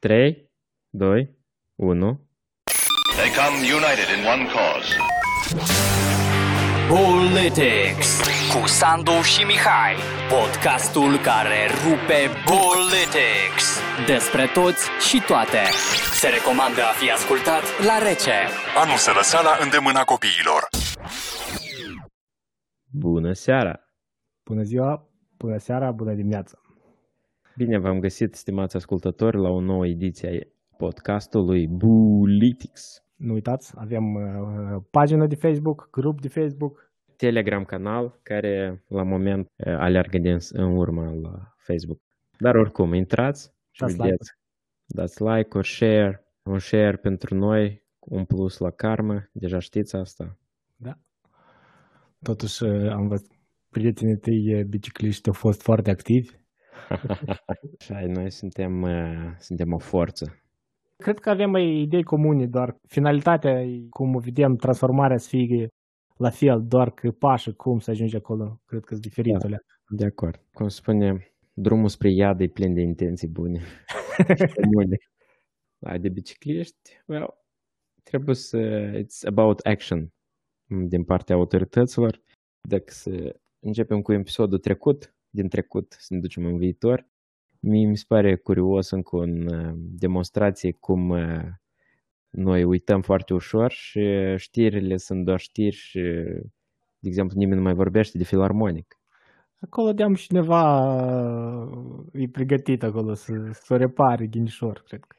3, 2, 1. They come united in one cause. Politics cu Sandu și Mihai. Podcastul care rupe Politics. Despre toți și toate. Se recomandă a fi ascultat la rece. A nu se lăsa la îndemâna copiilor. Bună seara! Bună ziua, bună seara, bună dimineața! Bine v-am găsit, stimați ascultători, la o nouă ediție a podcastului Bulitics. Nu uitați, avem uh, pagină de Facebook, grup de Facebook. Telegram canal, care la moment uh, aleargă din, în urmă la Facebook. Dar oricum, intrați și Dați vedeți. Dați like-uri, share, un share pentru noi, un plus la karmă, deja știți asta. Da. Totuși uh, am văzut prietenii tăi uh, bicicliști au fost foarte activi. Și noi suntem, uh, suntem o forță. Cred că avem uh, idei comune, doar finalitatea, cum vedem, transformarea să fie la fel, doar că pașă, cum să ajungi acolo, cred că sunt diferite. Da. De acord. Cum se spune, drumul spre iad e plin de intenții bune. Comune. La de bicicliști, well, trebuie să... It's about action din partea autorităților. Dacă să începem cu episodul trecut, din trecut, să ne ducem în viitor, mie mi se pare curios încă în demonstrație cum noi uităm foarte ușor și știrile sunt doar știri și, de exemplu, nimeni nu mai vorbește de filarmonic. Acolo de-am cineva e pregătit acolo să, să o repare ghinișor, cred că.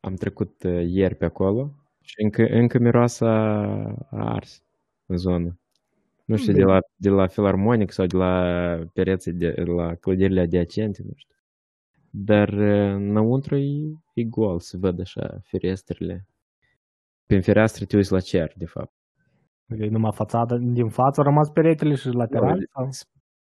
Am trecut uh, ieri pe acolo și încă, încă miroasa a ars în zonă. Nu știu, de la, de la filarmonic sau de la pereții, de la clădirile adiacente, nu știu. Dar înăuntru e, e gol, se văd așa ferestrele. Prin fereastră te uiți la cer, de fapt. E numai fațada din față, au rămas peretele și lateral? Sau?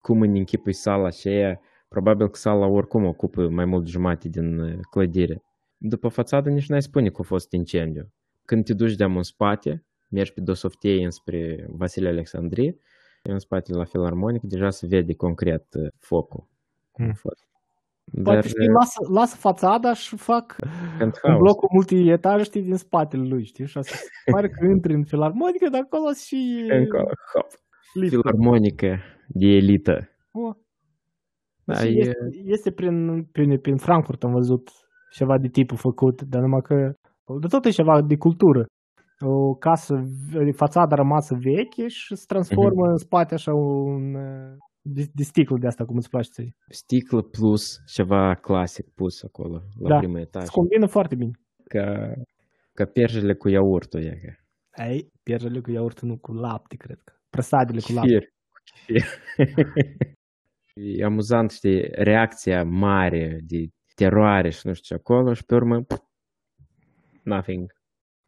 Cum îmi închipui sala aceea, probabil că sala oricum ocupă mai mult jumate din clădire. După fațadă nici n-ai spune că a fost incendiu. Când te duci de în spate, mergi pe Dosoftei înspre Vasile Alexandrie, în spatele la filarmonic, deja se vede concret focul. Hmm. A fost. Poate știi, lasă, lasă fațada și fac un bloc cu multe etaje, știi, din spatele lui, știi? Și asta se pare că intri în filarmonică, de acolo și... Încă, hop. Filarmonică de elită. O. Da, și e... este, este prin, prin, prin Frankfurt, am văzut ceva de tipul făcut, dar numai că de tot e ceva de cultură. O casă, fațada rămasă veche și se transformă uh-huh. în spate așa un de, de sticlă de asta, cum îți place ție. Sticlă plus ceva clasic pus acolo, la da, prima etaj. se combină foarte bine. Ca, ca perjele cu iaurtul, e că. Ei, perjele cu iaurtul, nu, cu lapte, cred că. Prăsadele cu lapte. Chifir. e amuzant, știi, reacția mare de teroare și nu știu ce acolo și pe urmă, pff, nothing.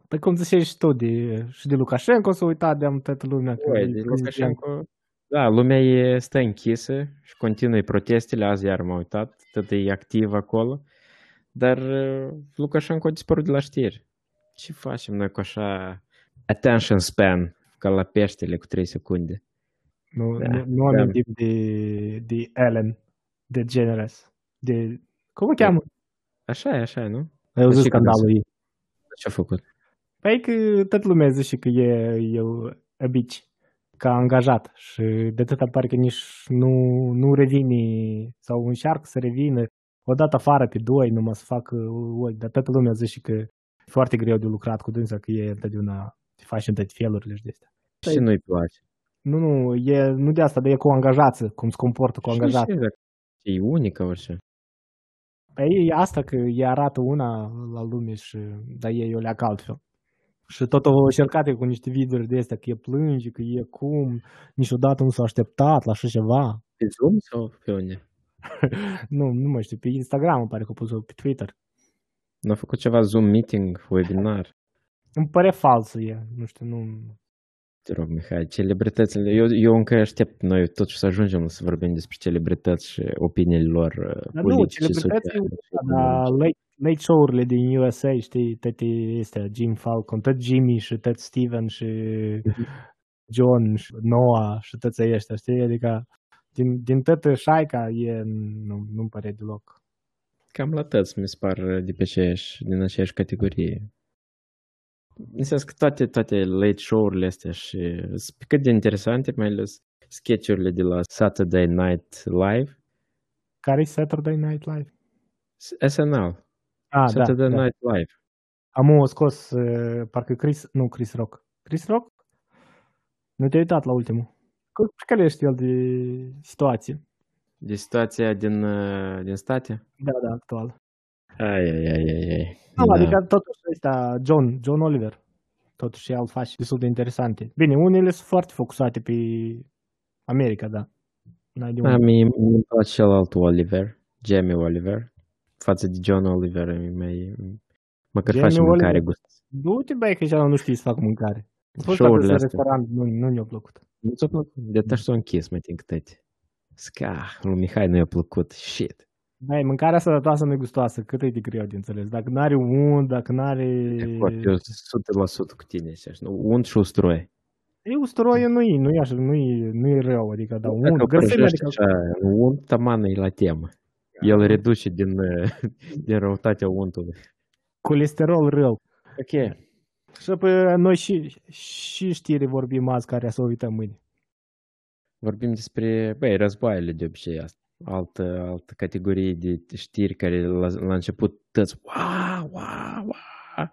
Păi cum ziceai și tu, de, și de Lukashenko s-a uitat de-am toată lumea. Ui, de Lukashenko, da, lumea e, stă închisă și continuă protestele, azi iar m-am uitat, tot e activ acolo, dar uh, Lukashenko a dispărut de la știri. Ce facem noi cu așa attention span, ca la peștele cu 3 secunde? Nu, da, nu, nu amintim de, de Ellen, de Generous, de... Cum o cheamă? Așa e, așa e, nu? Ai auzit scandalul ei. Ce-a făcut? Păi că tot lumea zice că e, e a bitch, ca angajat și de atâta pare că nici nu, nu revine sau încearcă să revină o dată afară pe doi, numai să facă ochi, dar toată lumea zice că e foarte greu de lucrat cu dânsa, că e întotdeauna te faci în toate felurile și de astea. Și nu-i place. Nu, nu, e, nu de asta, dar e cu angajață, cum se comportă cu angajață. E unică orice. Păi e asta că ei arată una la lume și dar ei o leacă altfel. Și tot au încercat cu niște videouri de astea, că e plânge, că e cum, niciodată nu s-a așteptat la așa ceva. Pe Zoom sau pe unde? nu, nu mai știu, pe Instagram îmi pare că a pus pe Twitter. Nu a făcut ceva Zoom meeting, webinar? Îmi pare fals e, nu știu, nu... Te rog, Mihai, celebritățile, eu, eu încă aștept noi totuși să ajungem să vorbim despre celebrități și opiniile lor dar politice, nu, celebrități, dar late, late show-urile din USA, știi, toate astea, Jim Falcon, tot Jimmy și tot Steven și John și Noah și toți ăștia, știi, adică din, din toată șaica e, nu, nu-mi pare deloc. cam la tăți, mi se par de pe aceeași, din aceeași categorie. În sens că toate, toate late show-urile astea și sunt cât de interesante, mai ales sketchurile de la Saturday Night Live. Care e Saturday Night Live? SNL. Ah, Saturday da, da. Night Live. Am scos, uh, parcă Chris, nu Chris Rock. Chris Rock? Nu te-ai uitat la ultimul. Cu- Care ești el de situație? De situația din, uh, din state? Da, da, actual. Ai, ai, ai, ai, ai. Nu, Da. adică totuși ăsta, John, John Oliver, totuși el face destul de interesante. Bine, unele sunt foarte focusate pe America, da. N-ai de Da, unde. mi mi place celălalt Oliver, Jamie Oliver, față de John Oliver, e mai, măcar Jamie face mâncare Oliver? gust. Du-te, băi, că deja nu știi să fac mâncare. Am fost Show-urile la astea. restaurant, nu, nu mi-a plăcut. Nu ți-a plăcut? De te s-a închis, mai tin câte. Sca, lui Mihai nu i-a plăcut. Shit. Băi, mâncarea sănătoasă nu e gustoasă, cât e de greu de înțeles. Dacă n-are unt, dacă n-are... De acord, eu sunt 100% cu tine. Așa, nu? Unt și usturoi. E usturoiul nu e, nu e așa, nu e, nu e rău, adică, dar unt, Dacă găsim, prăjești adică, așa, unt, tamană e la temă. El reduce din, din răutatea untului. colesterol rău. Ok. Și pe noi și, și știri vorbim azi care să o uităm mâine. Vorbim despre, băi, războaiele de obicei asta. Altă, altă categorie de știri care la, la început tăți, wow, wow, wow,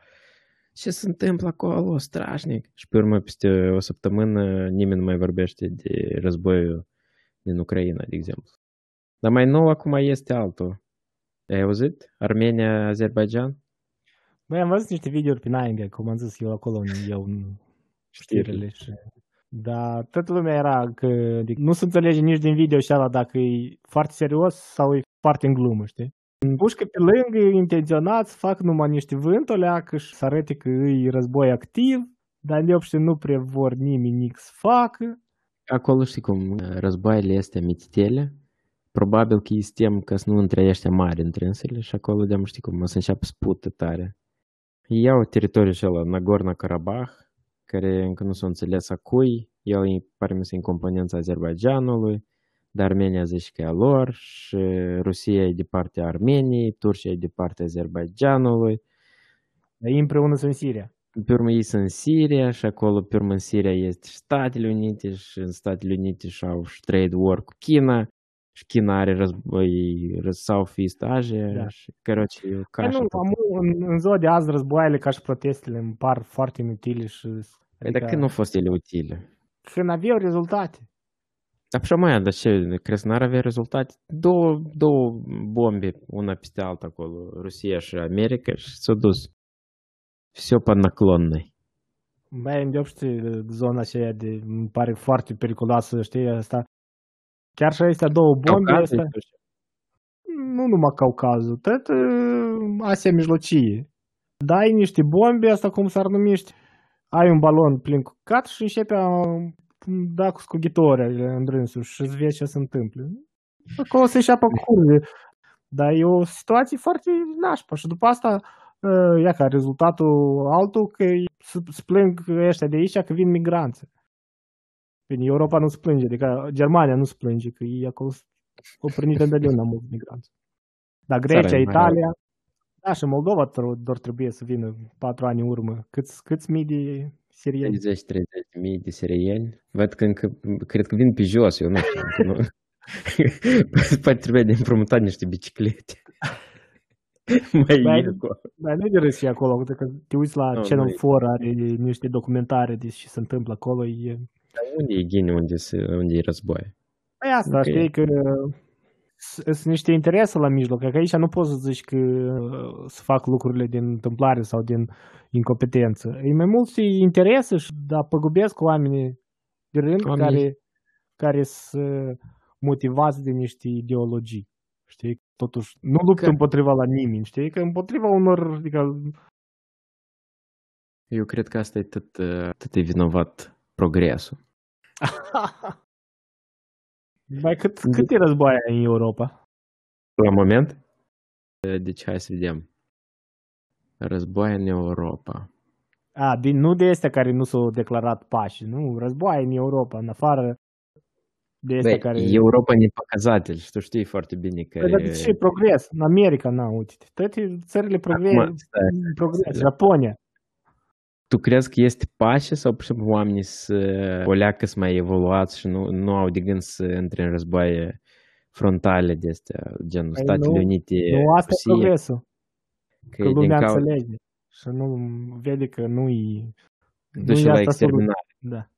ce se întâmplă acolo, strașnic. Și pe urmă, peste o săptămână, nimeni nu mai vorbește de războiul din Ucraina, de exemplu. Dar mai nou acum este altul. Ai auzit? Armenia, Azerbaijan? Băi, am văzut niște videouri pe Nine cum am zis eu acolo, în- eu în știrile și... Da, toată lumea era că adică, nu se înțelege nici din video și ala dacă e foarte serios sau e foarte în glumă, știi? Pușcă pe lângă, intenționați, fac numai niște vântoleacă și să arate că e război activ, dar de obște nu prea vor nimeni să facă. Acolo știi cum, războaiele astea mititele, probabil că este tem că să nu între ăștia mari între însele și acolo de știi cum, o să înceapă să pută tare. Iau teritoriul acela, Nagorno-Karabakh, care încă nu s-a înțeles a cui, el e, pare mi să în componența Azerbaijanului, dar Armenia zice că e a lor și Rusia e de partea Armeniei, Turcia e de partea Azerbaijanului, Dar ei împreună sunt în Siria. pe urmă ei sunt în Siria și acolo pe urmă în Siria este și Statele Unite și în Statele Unite și-au și trade war cu China și China are război răz- Southeast Asia Da. și короче e o Păi cașă. nu, tot. am, în, în ziua de azi războaiele ca și protestele îmi par foarte inutile și... Păi dar când nu au fost ele utile? când aveau rezultate. Dar așa mai, dar ce, crezi că n-ar avea rezultate? Două, două bombe, una peste alta acolo, Rusia și America și s-au dus. Все по наклонной. Băi, în deopște zona aceea de, îmi pare foarte periculoasă, știi, asta. Chiar și astea două bombe, Caucaz, astea, zici tu? nu numai Caucazul, tot uh, Asia Mijlocie. Dai niște bombe, asta cum s-ar numește, ai un balon plin cu cat și începe a da cu scughitori în rânsul și îți vezi ce se întâmplă. Acolo se înceapă curve. Dar e o situație foarte nașpa și după asta uh, ia ca rezultatul altul că se se plâng ăștia de aici că vin migranți. Bine, Europa nu se plânge, adică Germania nu se plânge, că ei acolo au primit în la mulți migranți. Dar Grecia, Țara e mai Italia, da, și Moldova tr- doar trebuie să vină patru ani în urmă. Câți, câți mii de sirieni? 30-30 de mii de sirieni. Văd că încă, cred că vin pe jos, eu nu știu. încă nu. Poate trebuie de împrumutat niște biciclete. Mai Băi, e acolo. Dar nu de râs și acolo, că te uiți la Nu, Channel nu e. 4, are niște documentare de ce se întâmplă acolo. E... Dar unde e ghine, unde, se, unde e război? Păi asta, Ok. știi că s- sunt niște interese la mijloc, că aici nu poți să zici că uh, să fac lucrurile din întâmplare sau din incompetență. E mai mult și interese și da, păgubesc oamenii de rând Oamenii- care, care sunt motivați de niște ideologii. Știi? Totuși, nu luptă Că- împotriva la nimeni, știi? Că împotriva unor, adică, Eu cred că asta e tot, uh, tot e vinovat progresul. Mai cât, cât deci- e războaia în Europa? La moment? Eh, deci hai să vedem. Războaie în Europa. A, din, nu de astea care nu s-au declarat pași, nu? Războaie în Europa, în afară de astea Băi, care... Europa nepăcăzatel și tu știi foarte bine că... Păi, dar de ce progres? În America, na, uite, toate țările progres, progres, Japonia. Tu crezi că este pace sau, pur și simplu, oamenii să o leacă să mai evoluați și nu, nu au de gând să intre în războaie frontale de astea, genul Păi Statele nu, Unite, Nu, asta e Rusia, progresul. că Că din lumea cauza înțelege și nu vede că nu-i... duce nu-i la asta soluția. exterminare. Da.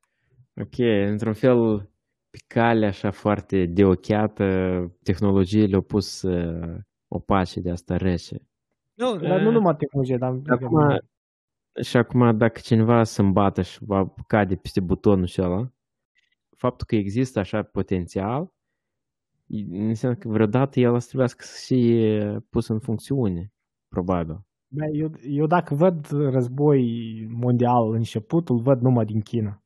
Ok, într-un fel, pe cale așa foarte deocheată, tehnologiile au pus uh, o pace de asta rece. Nu, dar nu numai tehnologie, dar... Acum, și acum, dacă cineva se îmbată și va cade peste butonul și ăla, faptul că există așa potențial, înseamnă că vreodată el o să trebuiască să fie pus în funcțiune, probabil. Bă, eu, eu dacă văd război mondial începutul, văd numai din China.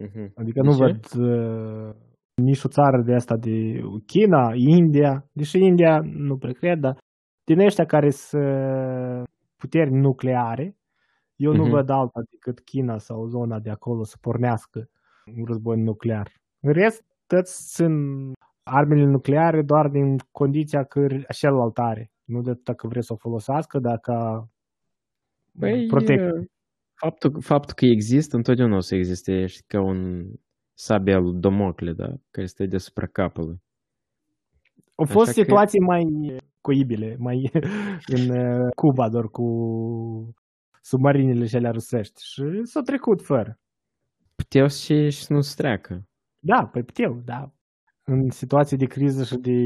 Uh-huh. Adică De nu ce? văd uh, nici o țară de asta de China, India, deși India nu prea cred, dar din ăștia care sunt puteri nucleare, eu nu Mhm. văd alta decât China sau zona de acolo să pornească un război nuclear. În rest, toți sunt armele nucleare doar din condiția că celălalt are. Nu de atât că vrea să o folosească, dar ca Păi, protecție. uh, faptul, faptul că există, întotdeauna o să existe, ești ca un sabie al lui Domocle, da? Care stă deasupra capului. Au fost Așa că- situații mai coibile, mai în uh, Cuba, doar cu submarinele și alea rusești și s-au trecut fără. Puteau și, și nu se treacă. Da, păi puteau, da. În situații de criză și de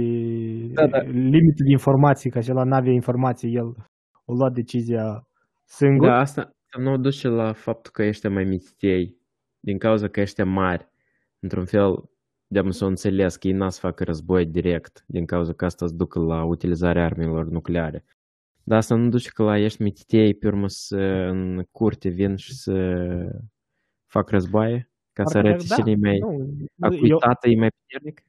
Da, da. limite de informații, că acela n-avea informații, el a luat decizia singur. Da, asta nu duce la faptul că ăștia mai mititei, din cauza că ăștia mari, într-un fel, de să o înțeles că ei n să facă război direct, din cauza că asta îți ducă la utilizarea armelor nucleare. Dar asta nu duce că la ești mititei, pe urmă să în curte vin și să fac războaie, ca să Parcă, arăte da, cine e mai nu, a cui eu, tată e mai puternic.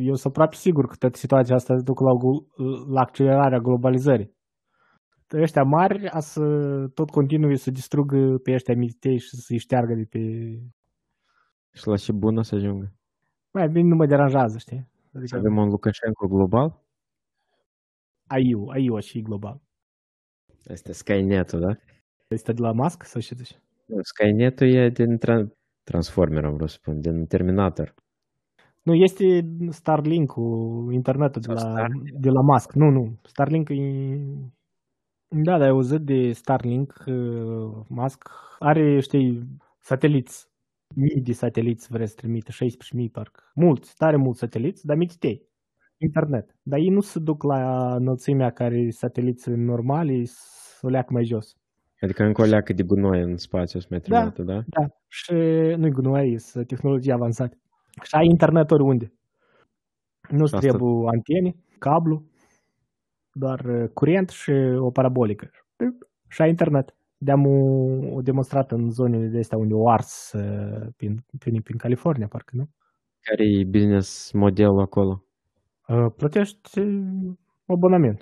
eu sunt aproape sigur că toată situația asta duc la, glu- la accelerarea globalizării. Ăștia mari a să tot continue să distrugă pe ăștia mititei și să-i șteargă de pe... Și la ce bună să ajungă. Mai bine nu mă deranjează, știi? Să Adică avem un Lukashenko global? AIU, AIU și global. Este Skynet-ul, da? Este de la Musk sau ce zici? Nu, Skynet-ul e din tra- Transformer, am vrut să spun, din Terminator. Nu, este Starlink-ul, internetul de Sau la, Starlink. de la Musk. Nu, nu, Starlink e... Da, dar ai auzit de Starlink, uh, Musk are, știi, sateliți. Mii de sateliți vreți să trimite, 16.000 parcă. Mulți, tare mulți sateliți, dar mititei. Internet. Dar ei nu se duc la înălțimea care sateliți normali, să o leacă mai jos. Adică încă o leacă de gunoi în spațiu să mai Da. trimite, da? Da, și nu-i gunoi, sunt tehnologii avansate. Și ai internet oriunde. Nu-ți asta- trebuie antene, cablu, doar uh, curent și o parabolică. Și ai internet. De-am o demonstrat în zonele de astea unde o ars uh, prin, prin, prin California, parcă, nu? Care e business modelul acolo? Uh, Plătești uh, abonament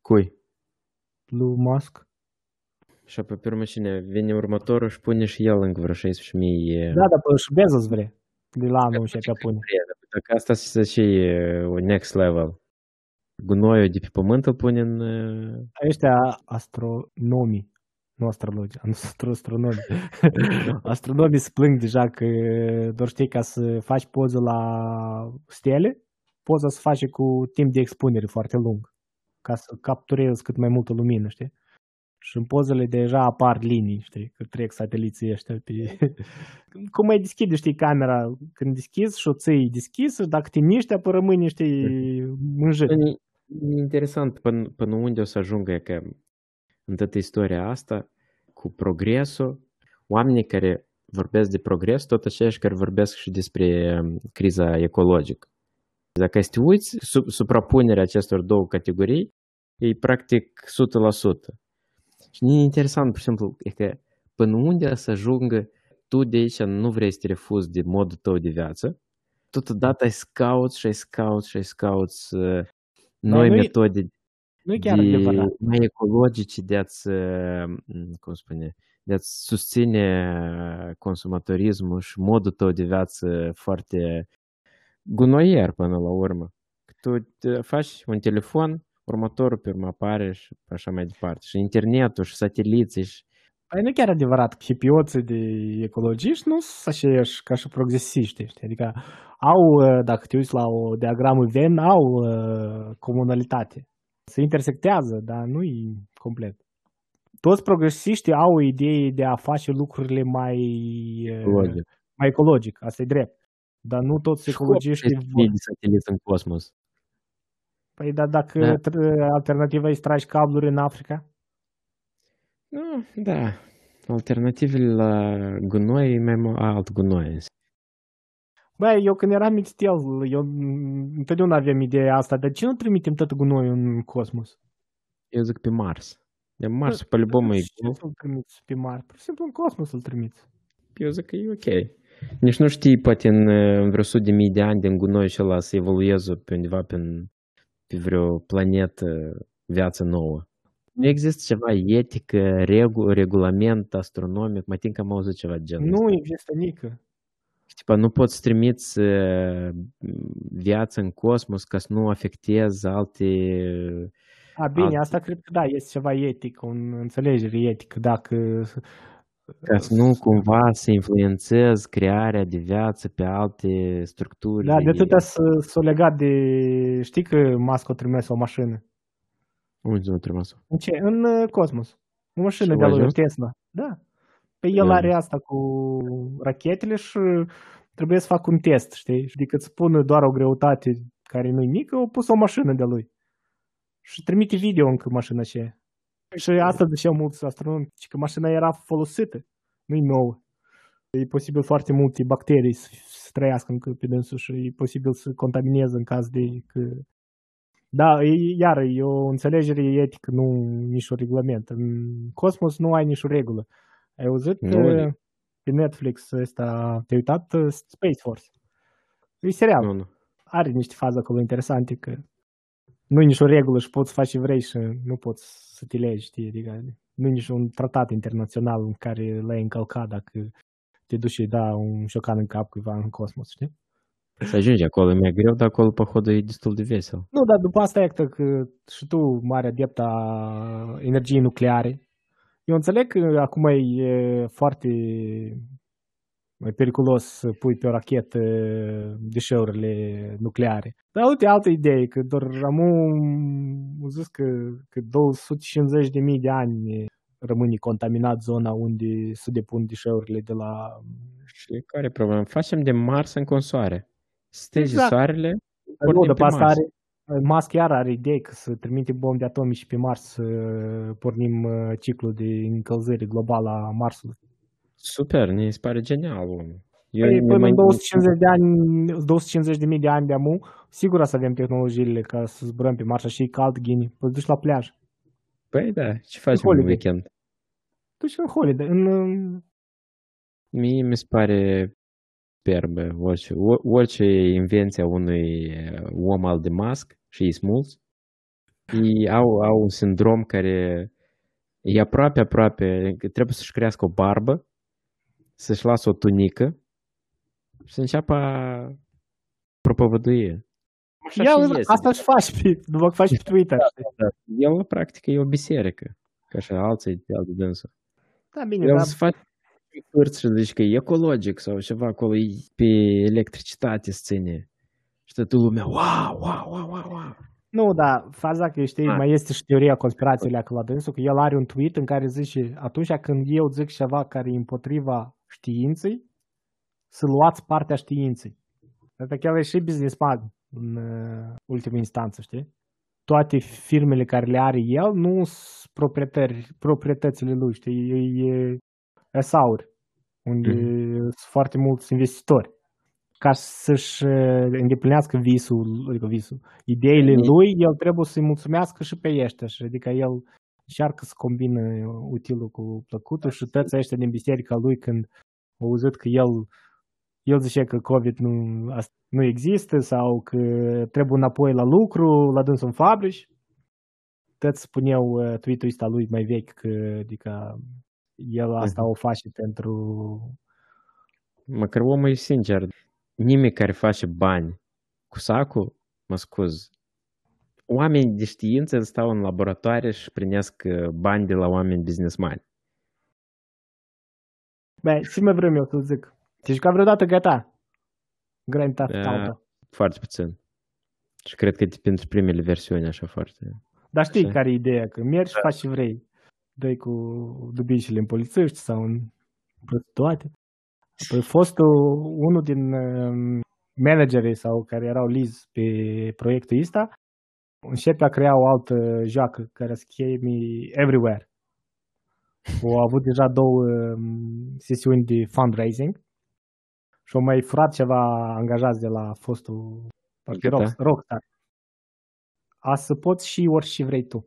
Cui? lui Musk. Și apoi pe urmă cine vine următorul și pune și el încă vreo 16.000 Da, dar păi și Bezos vrea. De la anul și pe pune. Dacă asta să și e o next level. Gunoiul de pe pământ îl pune în... uh, Ăștia astronomii, nu astrologi, astro- astronomi. Astronomii se plâng deja că doar știi ca să faci poză la stele, poza se face cu timp de expunere foarte lung, ca să capturezi cât mai multă lumină, știi? Și în pozele deja apar linii, știi, că trec sateliții ăștia pe... Cum mai deschide, știi, camera când deschizi și o ții deschisă, dacă te miști, apoi rămâne, știi, mânjit. E, e interesant până, până unde o să ajungă e că în toată istoria asta, cu progresul, oamenii care vorbesc de progres, tot aceiași care vorbesc și despre um, criza ecologică. Dacă să te uiți, sub, suprapunerea acestor două categorii e practic 100%. Și e interesant, pur și simplu, e că până unde o să ajungă tu de aici nu vrei să te refuzi de modul tău de viață, totodată ai scauți și ai scauți și ai scauți uh, noi nu e- metode Nu e chiar de, adevărat. mai ecologice de a-ți, uh, cum spune, de a-ți susține consumatorismul și modul tău de viață foarte gunoier până la urmă. Tu te faci un telefon, următorul pe urmă apare și așa mai departe. Și internetul și sateliții și Păi nu e chiar adevărat că hipioții de ecologiști nu sunt aceiași ca și progresiști, știi? Adică au, uh, dacă te uiți la o diagramă Venn, au uh, comunalitate. Se intersectează, dar nu e complet. Toți progresiștii au o idee de a face lucrurile mai, uh, ecologic. mai ecologic, asta e drept. Dar nu toți ecologiștii vor. Mii de sateliți în cosmos. Păi dar dacă Da. tr- alternativa e să tragi cabluri în Africa? Nu, da. Alternativele la gunoi e mai mult alt gunoi. Băi, eu când eram mixtel, eu m, întotdeauna aveam ideea asta, de ce nu trimitem tot gunoiul în cosmos? Eu zic pe Mars. De Mars, pe любому e Ce să-l trimiți pe Mars? Pur și simplu în cosmos să-l trimiți. Eu zic că e ok. Nici nu știi, poate în, în vreo sute de mii de ani din gunoi și ăla să evolueze pe undeva pe, pe vreo planetă viață nouă. Nu există ceva etică, regu, regulament astronomic, mai timp că am auzit ceva de genul Nu ăsta. există nică. Tipa, nu poți să trimiți uh, viață în cosmos ca să nu afectezi alte... A, bine, Alt- asta cred că da, este ceva etic, o înțelegere etică, dacă... ca să nu cumva să influențezi crearea de viață pe alte structuri. Da, de atâta să s-o legat de... Știi că Musk a trimis o mașină? Unde nu trebuie să... În ce? În uh, cosmos. O mașină Și de-a lui ajuns? Tesla. Da. Pe el Da. are asta cu rachetele și trebuie să fac un test, știi? Și decât să pună doar o greutate care nu-i mică, au pus o mașină de lui. Și trimite video încă mașina aceea. Și asta ziceau mulți astronomi, ci că mașina era folosită, nu-i nouă. E posibil foarte multe bacterii să, să trăiască încă pe dânsul și e posibil să contamineze în caz de că... Da, e, iar e o înțelegere etică, nu nici un regulament. În cosmos nu ai nicio regulă. Ai auzit Nu, că de- pe Netflix ăsta, te-ai uitat uh, Space Force? E serial Nu, nu. are niște faze acolo interesante că nu e nicio regulă și poți să faci ce vrei și nu poți să te legi, știi? Adică nu e niciun tratat internațional în care l-ai încălcat dacă te duci și da un șocan în cap cuiva în cosmos, știi? Să ajungi acolo e mai greu, dar acolo pohodul e destul de vesel. Nu, dar după asta e că și tu, mare adept a energiei nucleare, eu înțeleg că acum e foarte mai periculos să pui pe o rachetă deșeurile nucleare. Dar uite, altă idee, că doar am am zis că, că 250 de mii de ani rămâne contaminat zona unde se depun deșeurile de la... Și care e problema? Facem de Mars în consoare. Stezi Exact. soarele, Nu, pornim după pe asta Mars. are, Musk chiar are idei că să trimite bombe atomice și pe Mars să pornim uh, ciclul de încălzire globală a Marsului. Super, mi se pare genial. omul. Eu Păi, ne până mai- în 250 de ani, 250 de mii de ani de amu, sigur o să avem tehnologiile ca să zburăm pe Mars și e cald ghini, îl duci la plajă. Păi da, ce facem în holiday. weekend? Duci în holiday, în, uh, Mie mi se pare superbă orice, o- orice invenție a unui uh, om al de Musk și ei sunt mulți. Ei au, au un sindrom care e aproape, aproape, că trebuie să-și crească o barbă, să-și lasă o tunică și să înceapă a propovăduie. Așa ia, și uite, iese. asta își faci pe, după că faci pe Twitter. știi? Da, El, la practică, e o biserică, ca și alții de altă dânsă. Da, bine, El dar se face cârți și zice că e ecologic sau ceva acolo, e pe electricitate se ține. Și toată lumea, wow, wow, wow, wow, wow. Nu, da, faza că știi, Ah. mai este și teoria conspirației acolo la dânsul, că el are un tweet în care zice, atunci când eu zic ceva care e împotriva științei, să luați partea științei. Pentru că el e și businessman în uh, ultimă instanță, știi? Toate firmele care le are el nu sunt proprietari, proprietățile lui, știi? E, e esauri, unde sunt foarte mulți investitori ca să-și uh, îndeplinească visul, adică visul, ideile Mhm. lui, el trebuie să-i mulțumească și pe ăștia, și adică el încearcă să combină utilul cu plăcutul și toți ăștia din biserica lui când au auzit că el el zicea că COVID nu, asta nu există sau că trebuie înapoi la lucru, la dânsul în fabrici. capacități spuneau uh, tweet-ul ăsta lui mai vechi, că adică el asta Mhm. o face pentru... Măcar omul e sincer. Nimeni care face bani cu sacul, mă scuz, oameni de știință stau în laboratoare și primesc uh, bani de la oameni businessmani. Băi, ce mai vrem eu să zic? Te-ai jucat vreodată GTA? Grand Theft Da. Auto. Foarte puțin. Și cred că de pentru primele versiuni așa foarte. Dar știi Așa. care e ideea? Că mergi și faci ce vrei. Dai cu dubicile în polițiști sau în prostituate. Apoi fostul, unul din um, managerii sau care erau leads pe proiectul ăsta, începe a crea o altă joacă care se chemi Everywhere. Au avut deja două um, sesiuni de fundraising și au mai furat ceva angajați de la fostul parcă GTA? Rock, Rockstar. A să poți și orice vrei tu.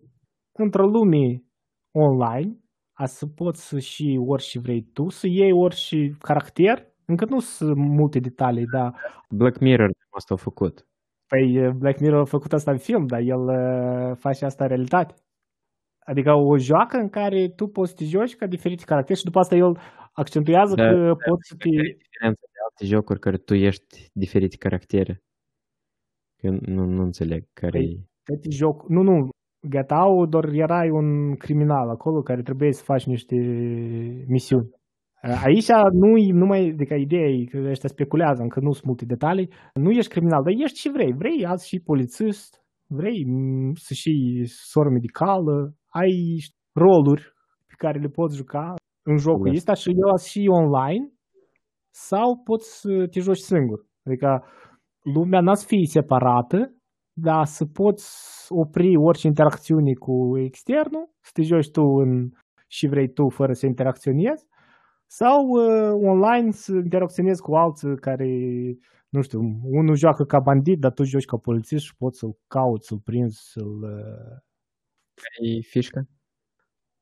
Într-o lume online, a să poți și orice vrei tu, să iei orice caracter, încă nu sunt multe detalii, dar Black Mirror asta au făcut. Păi Black Mirror a făcut asta în film, dar el uh, face asta în realitate. Adică o joacă în care tu poți să te joci ca diferite caractere și după asta el accentuează Da, că da, poți să te... Care e diferența de alte jocuri care tu ești diferite caractere? Eu nu, nu înțeleg care Păi, e. toate joc... Nu, nu, GTA doar erai un criminal acolo care trebuie să faci niște misiuni. Aici nu, nu mai, adică ideea e că ăștia speculează, încă nu sunt multe detalii, nu ești criminal, dar ești și vrei. Vrei azi și polițist, vrei mm, să și soră medicală, ai roluri pe care le poți juca în jocul Da. ăsta și eu azi și online sau poți să te joci singur. Adică lumea n-a să fie separată, dar să poți opri orice interacțiune cu externul, să te joci tu în și vrei tu fără să interacționezi, sau uh, online să interacționezi cu alții care, nu știu, unul joacă ca bandit, dar tu joci ca polițist și poți să-l cauți, să-l prinzi, să-l... Uh... Care e fișca?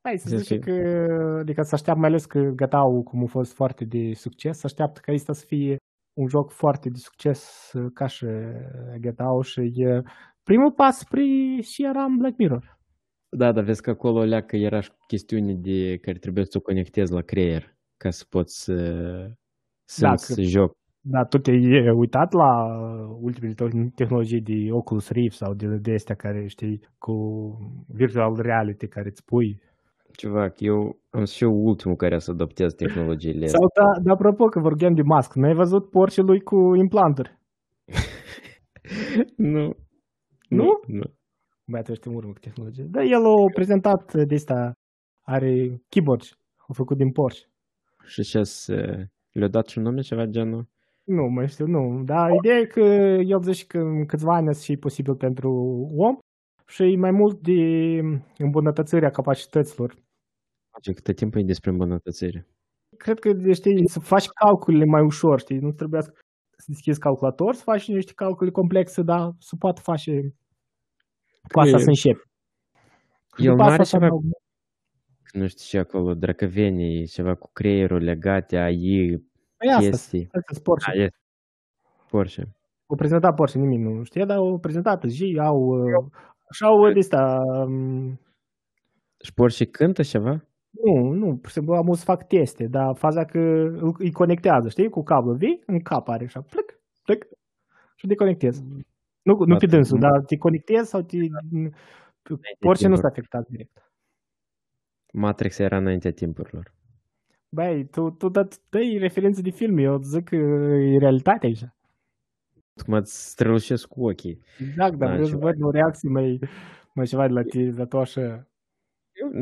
Hai să Zici zice că- că, adică să așteaptă, mai ales că gata cum a fost foarte de succes, să așteaptă ca asta să fie un joc foarte de succes uh, ca și GTA și e primul pas spre și era în Black Mirror. Da, dar vezi că acolo leacă era și chestiune de care trebuie să o conectezi la creier ca să poți să, să, Da, să că- joc. Da, tu te-ai uitat la ultimele te- tehnologii de Oculus Rift sau de, de astea care știi cu virtual reality care îți pui. Ceva, că eu am să fiu ultimul care să adoptez tehnologiile Sau da, da, apropo că vorbim de Musk, n-ai văzut porcii lui cu implanturi? nu. Nu? Nu. Băi, tu ești în urmă cu tehnologie. Da, el a prezentat de asta, are keyboard, a făcut din porci. Și ce le-a dat și un nume ceva genul? Nu, mai știu, nu. Dar ideea e că el zice că în câțiva ani să și posibil pentru om și mai mult de îmbunătățirea capacităților. Ce câte timp e despre îmbunătățire? Cred că, știi, să faci calculele mai ușor, știi, nu trebuie să deschizi calculator, să faci niște calcule complexe, dar să poată face cu asta e- să începi. Și El după nu asta are să ceva adaugă- nu știu ce acolo, drăcăvenii, ceva cu creierul legate, AI, Păi asta, chestii. asta sunt Porsche. A, e. Porsche. Au prezentat Porsche, nimic nu știe, dar au prezentat și au uh, și au de asta, um, Și Porsche cântă ceva? nu, nu, pur și simplu am să fac teste, dar faza că îl- îi conectează, știi, cu cablu, vii, în cap are așa, plec, plec și deconectezi. Nu, nu Da, pe dânsul, nu. dar te conectezi sau te... Porsche nu timpuri. s-a afectat direct. Matrix era înaintea timpurilor. Băi, tu, tu dă, dai referințe de film, eu zic că e realitate aici. Cum îți strălucesc cu ochii. Exact, dar Da, vreau să ceva. văd o reacție mai, mai ceva de la tine, dar tu așa...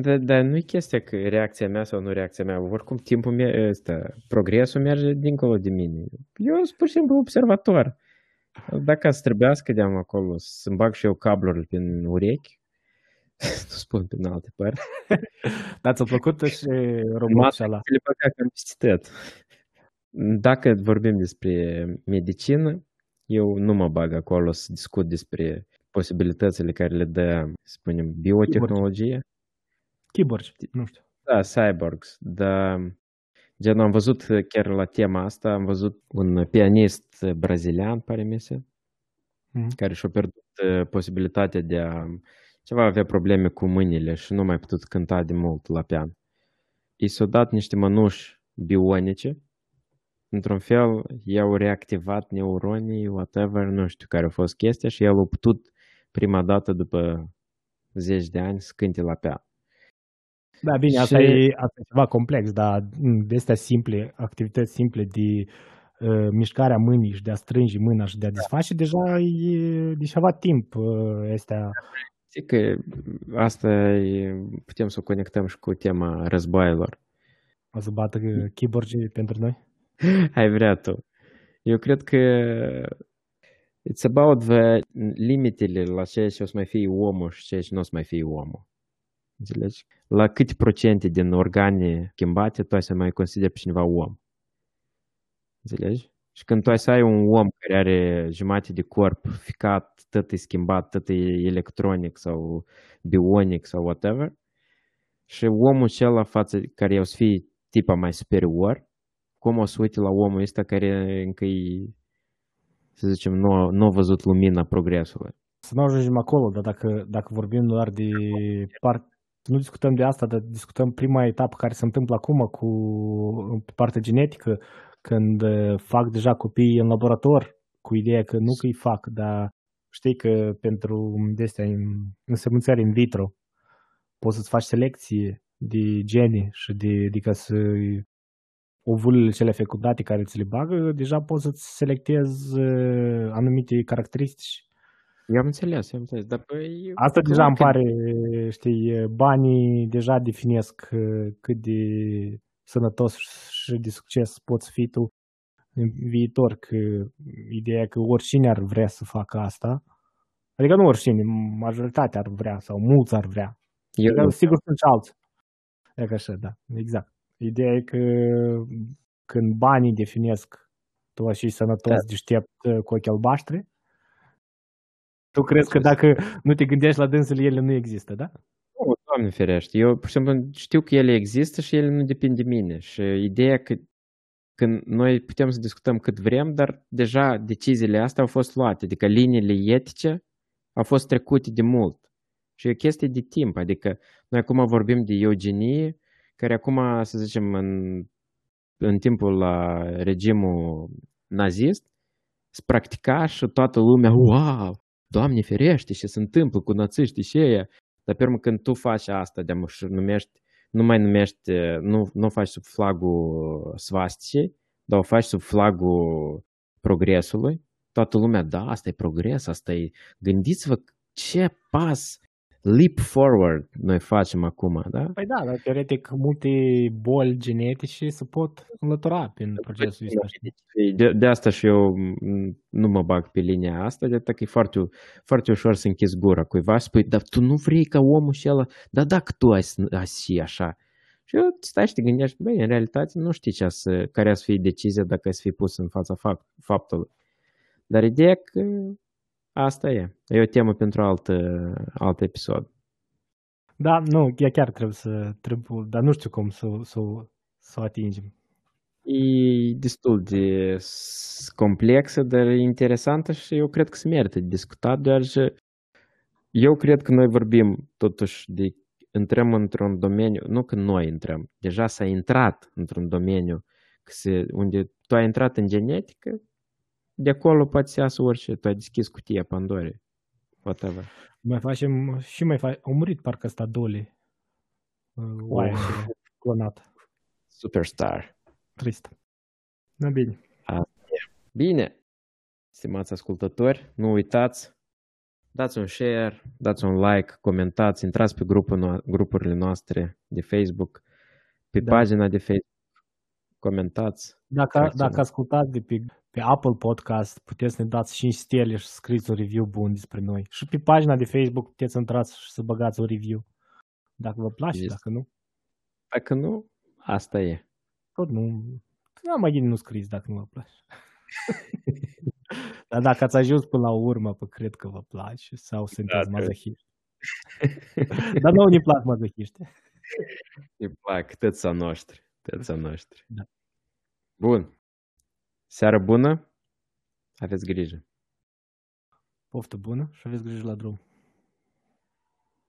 Dar da, nu e chestia că reacția mea sau nu reacția mea. Oricum timpul meu ăsta, progresul merge dincolo de mine. Eu sunt pur și simplu observator. Dacă să trebuiască de acolo să-mi bag și eu cablurile prin urechi, nu spun prin alte părți, Dar ți-a plăcut și robotul ăla? le băga cam peste tot. Dacă vorbim despre medicină, eu nu mă bag acolo să discut despre posibilitățile care le dă, să spunem, biotehnologie. Keyboard, nu știu. Da, cyborgs, dar gen am văzut chiar la tema asta, am văzut un pianist brazilian, pare mi se, Mhm. care și-a pierdut uh, posibilitatea de a ceva avea probleme cu mâinile și nu mai putut cânta de mult la pian. I s-au dat niște mănuși bionice, într-un fel i-au reactivat neuronii, whatever, nu știu care a fost chestia și el a putut prima dată după zeci de ani să cânte la pian. Da, bine, asta, Și- e, asta e ceva complex, dar m, de astea simple, activități simple de uh, mișcarea mâinii și de a strânge mâna și de a desface, deja e de ceva timp uh, astea. Zic că asta e, putem să o conectăm și cu tema războaielor. O să bată uh, keyboard pentru noi. Ai vrea tu. Eu cred că it's about the limitele la ceea ce o să mai fie omul și ceea ce nu o să mai fie omul. Înțelegi? La câte procente din organe schimbate tu ai să mai consideri pe cineva om. Înțelegi? Și când tu ai să ai un om care are jumate de corp ficat, tot e schimbat, tot e electronic sau bionic sau whatever, și omul acela față care o să fie tipa mai superior, cum o să uite la omul ăsta care încă e, să zicem, nu, nu a văzut lumina progresului. Să nu ajungem acolo, dar dacă, dacă vorbim doar de part, nu discutăm de asta, dar discutăm prima etapă care se întâmplă acum cu pe partea genetică, când uh, fac deja copii în laborator, cu ideea că nu că îi fac, dar știi că pentru de-astea însemnțări in vitro poți să-ți faci selecție de gene și de, adică să ovulele cele fecundate care ți le bagă, deja poți să-ți selectezi uh, anumite caracteristici. Eu am înțeles, eu am înțeles, dar păi... Asta clar deja îmi că- pare, știi, banii deja definesc uh, cât de sănătos și de succes poți fi tu în viitor, că ideea că oricine ar vrea să facă asta, adică nu oricine, majoritatea ar vrea sau mulți ar vrea. Eu, Adică, sigur sunt și alții. E că așa, da, exact. Ideea e că când banii definesc tu și sănătos, Da. deștept uh, cu ochi albaștri, tu crezi că dacă nu te gândești la dânsele, ele nu există, da? Nu, Doamne ferește, eu, pur și simplu, știu că ele există și ele nu depind de mine. Și ideea că când noi putem să discutăm cât vrem, dar deja deciziile astea au fost luate, adică liniile etice au fost trecute de mult. Și e o chestie de timp, adică noi acum vorbim de eugenie, care acum, să zicem, în, în timpul la regimul nazist, se practica și toată lumea, wow, Doamne ferește, ce se întâmplă cu națiștii și ăia. Dar pe urmă când tu faci asta, de și numești, nu mai numești, nu, nu faci sub flagul svasticii, dar o faci sub flagul progresului, toată lumea, da, asta e progres, asta e... Gândiți-vă ce pas leap forward noi facem acum, da? Păi da, dar teoretic multe boli genetice se pot înlătura prin procesul ăsta. știi? De, de asta și eu m, nu mă bag pe linia asta, de că e foarte, foarte ușor să închizi gura cuiva și spui, dar tu nu vrei ca omul și ăla, dar dacă tu ai, să- ai și așa. Și eu stai și te gândești, băi, în realitate nu știi ce să, care să fie decizia dacă ai să fii pus în fața fapt, faptului. Dar ideea că asta e. E o temă pentru alt, alt episod. Da, nu, ea chiar trebuie să, trebuie, dar nu știu cum să, să, să o atingem. E destul de s- complexă, dar e interesantă și eu cred că se merită de discutat, deoarece eu cred că noi vorbim totuși de intrăm într-un domeniu, nu că noi intrăm, deja s-a intrat într-un domeniu că se, unde tu ai intrat în genetică, de acolo poate să iasă orice, tu ai deschis cutia Pandorei, whatever. Mai facem și mai facem, au murit parcă ăsta Dolly. Uh, Oaia Oh. aceea clonată. Superstar. Trist. Na bine. Bine, stimați ascultători, nu uitați, dați un share, dați un like, comentați, intrați pe grupul no- grupurile noastre de Facebook, pe Da. pagina de Facebook, comentați. Dacă, Reacționați. dacă ascultați de pe, pe Apple Podcast, puteți să ne dați 5 stele și să scrieți un review bun despre noi. Și pe pagina de Facebook puteți să intrați și să băgați un review. Dacă vă place, Este. dacă nu, Dacă nu, asta e. tot nu. Nu mai bine nu scrieți dacă nu vă place. Dar dacă ați ajuns până la urmă, pă, cred că vă place sau sunteți Da, mazohiști. Dar nu ne plac mazohiști. Îi plac, tăța noștri, tăța noștri. Da. Bun. Seară bună, aveți grijă. Poftă bună și aveți grijă la drum.